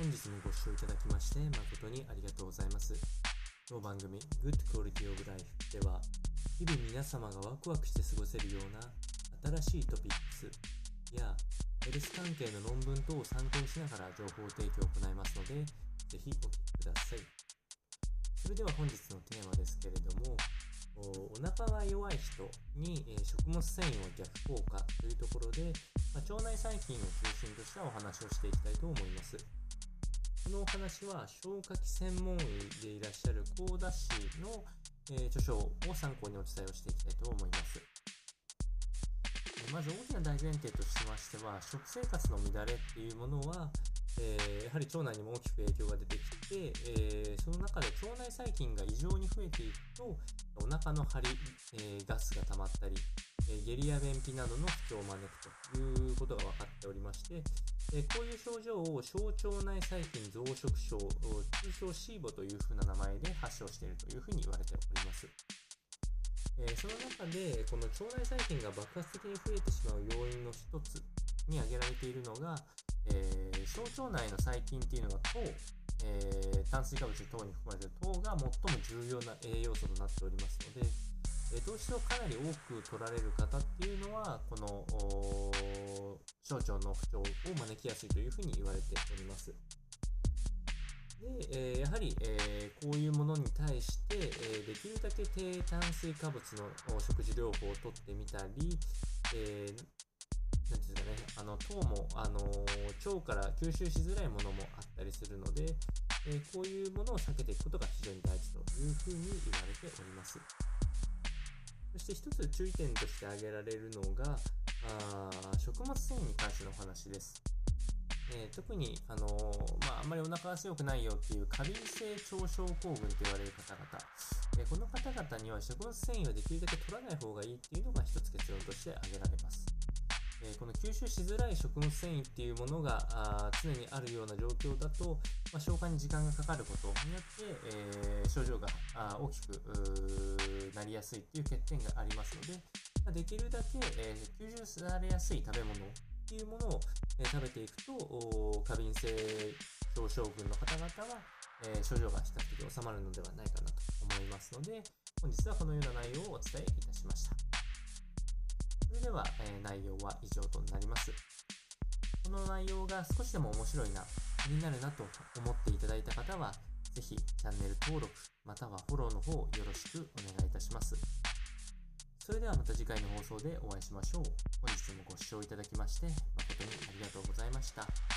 本日もご視聴いただきまして誠にありがとうございます。当番組 Good Quality of Life では日々皆様がワクワクして過ごせるような新しいトピックスやヘルス関係の論文等を参考にしながら情報提供を行いますのでぜひお聞きください。それでは本日のテーマですけれどもお腹が弱い人に、え食物繊維の逆効果というところで、まあ腸内細菌を中心としたお話をしていきたいと思います。このお話は消化器専門医でいらっしゃる高田氏の、えー著書を参考にお伝えをしていきたいと思います。えまず大きな大前提としましては食生活の乱れっていうものは、えーやはり腸内にも大きく影響が出てきて、えーその中で腸内細菌が異常に増えていくとお腹の張り、えーガスが溜まったり、えー下痢や便秘などの不調を招くということが分かっておりまして、えこういう症状を小腸内細菌増殖症、通称シーボというふうな名前で発症しているというふうに言われております。えその中で、この腸内細菌が爆発的に増えてしまう要因の一つに挙げられているのが、え小腸内の細菌っていうのが糖、え炭水化物等に含まれている糖が最も重要な栄養素となっておりますので、えー糖質をかなり多く取られる方っていうのは、この小腸の不調を招きやすいというふうに言われております。で、えーやはり、えーこういうものに対して、えーできるだけ低炭水化物の食事療法をとってみたり、えーなんていうんですかね、あの糖も、あの腸から吸収しづらいものもあったりするので、えこういうものを避けていくことが非常に大事というふうに言われております。そして一つ注意点として挙げられるのが、あ食物繊維に関してのお話です。えー特に、あのーまあ、あんまりお腹が強くないよっていう過敏性腸症候群と言われる方々、えーこの方々には食物繊維はできるだけ取らない方がいいっていうのが一つ結論として挙げられます。えこの吸収しづらい食物繊維っていうものがあ常にあるような状況だと、まあ、消化に時間がかかることによって、えー症状があ大きくなりやすいっていう欠点がありますので、まあできるだけ、えー吸収されやすい食べ物っていうものを、えー食べていくと過敏性腸症群の方々は、えー症状が比較的収まるのではないかなと思いますので本日はこのような内容をお伝えいたしました。それでは、えー内容は以上となります。この内容が少しでも面白いな気になるなと思っていただいた方はぜひチャンネル登録またはフォローの方よろしくお願いいたします。それではまた次回の放送でお会いしましょう。本日もご視聴いただきまして誠にありがとうございました。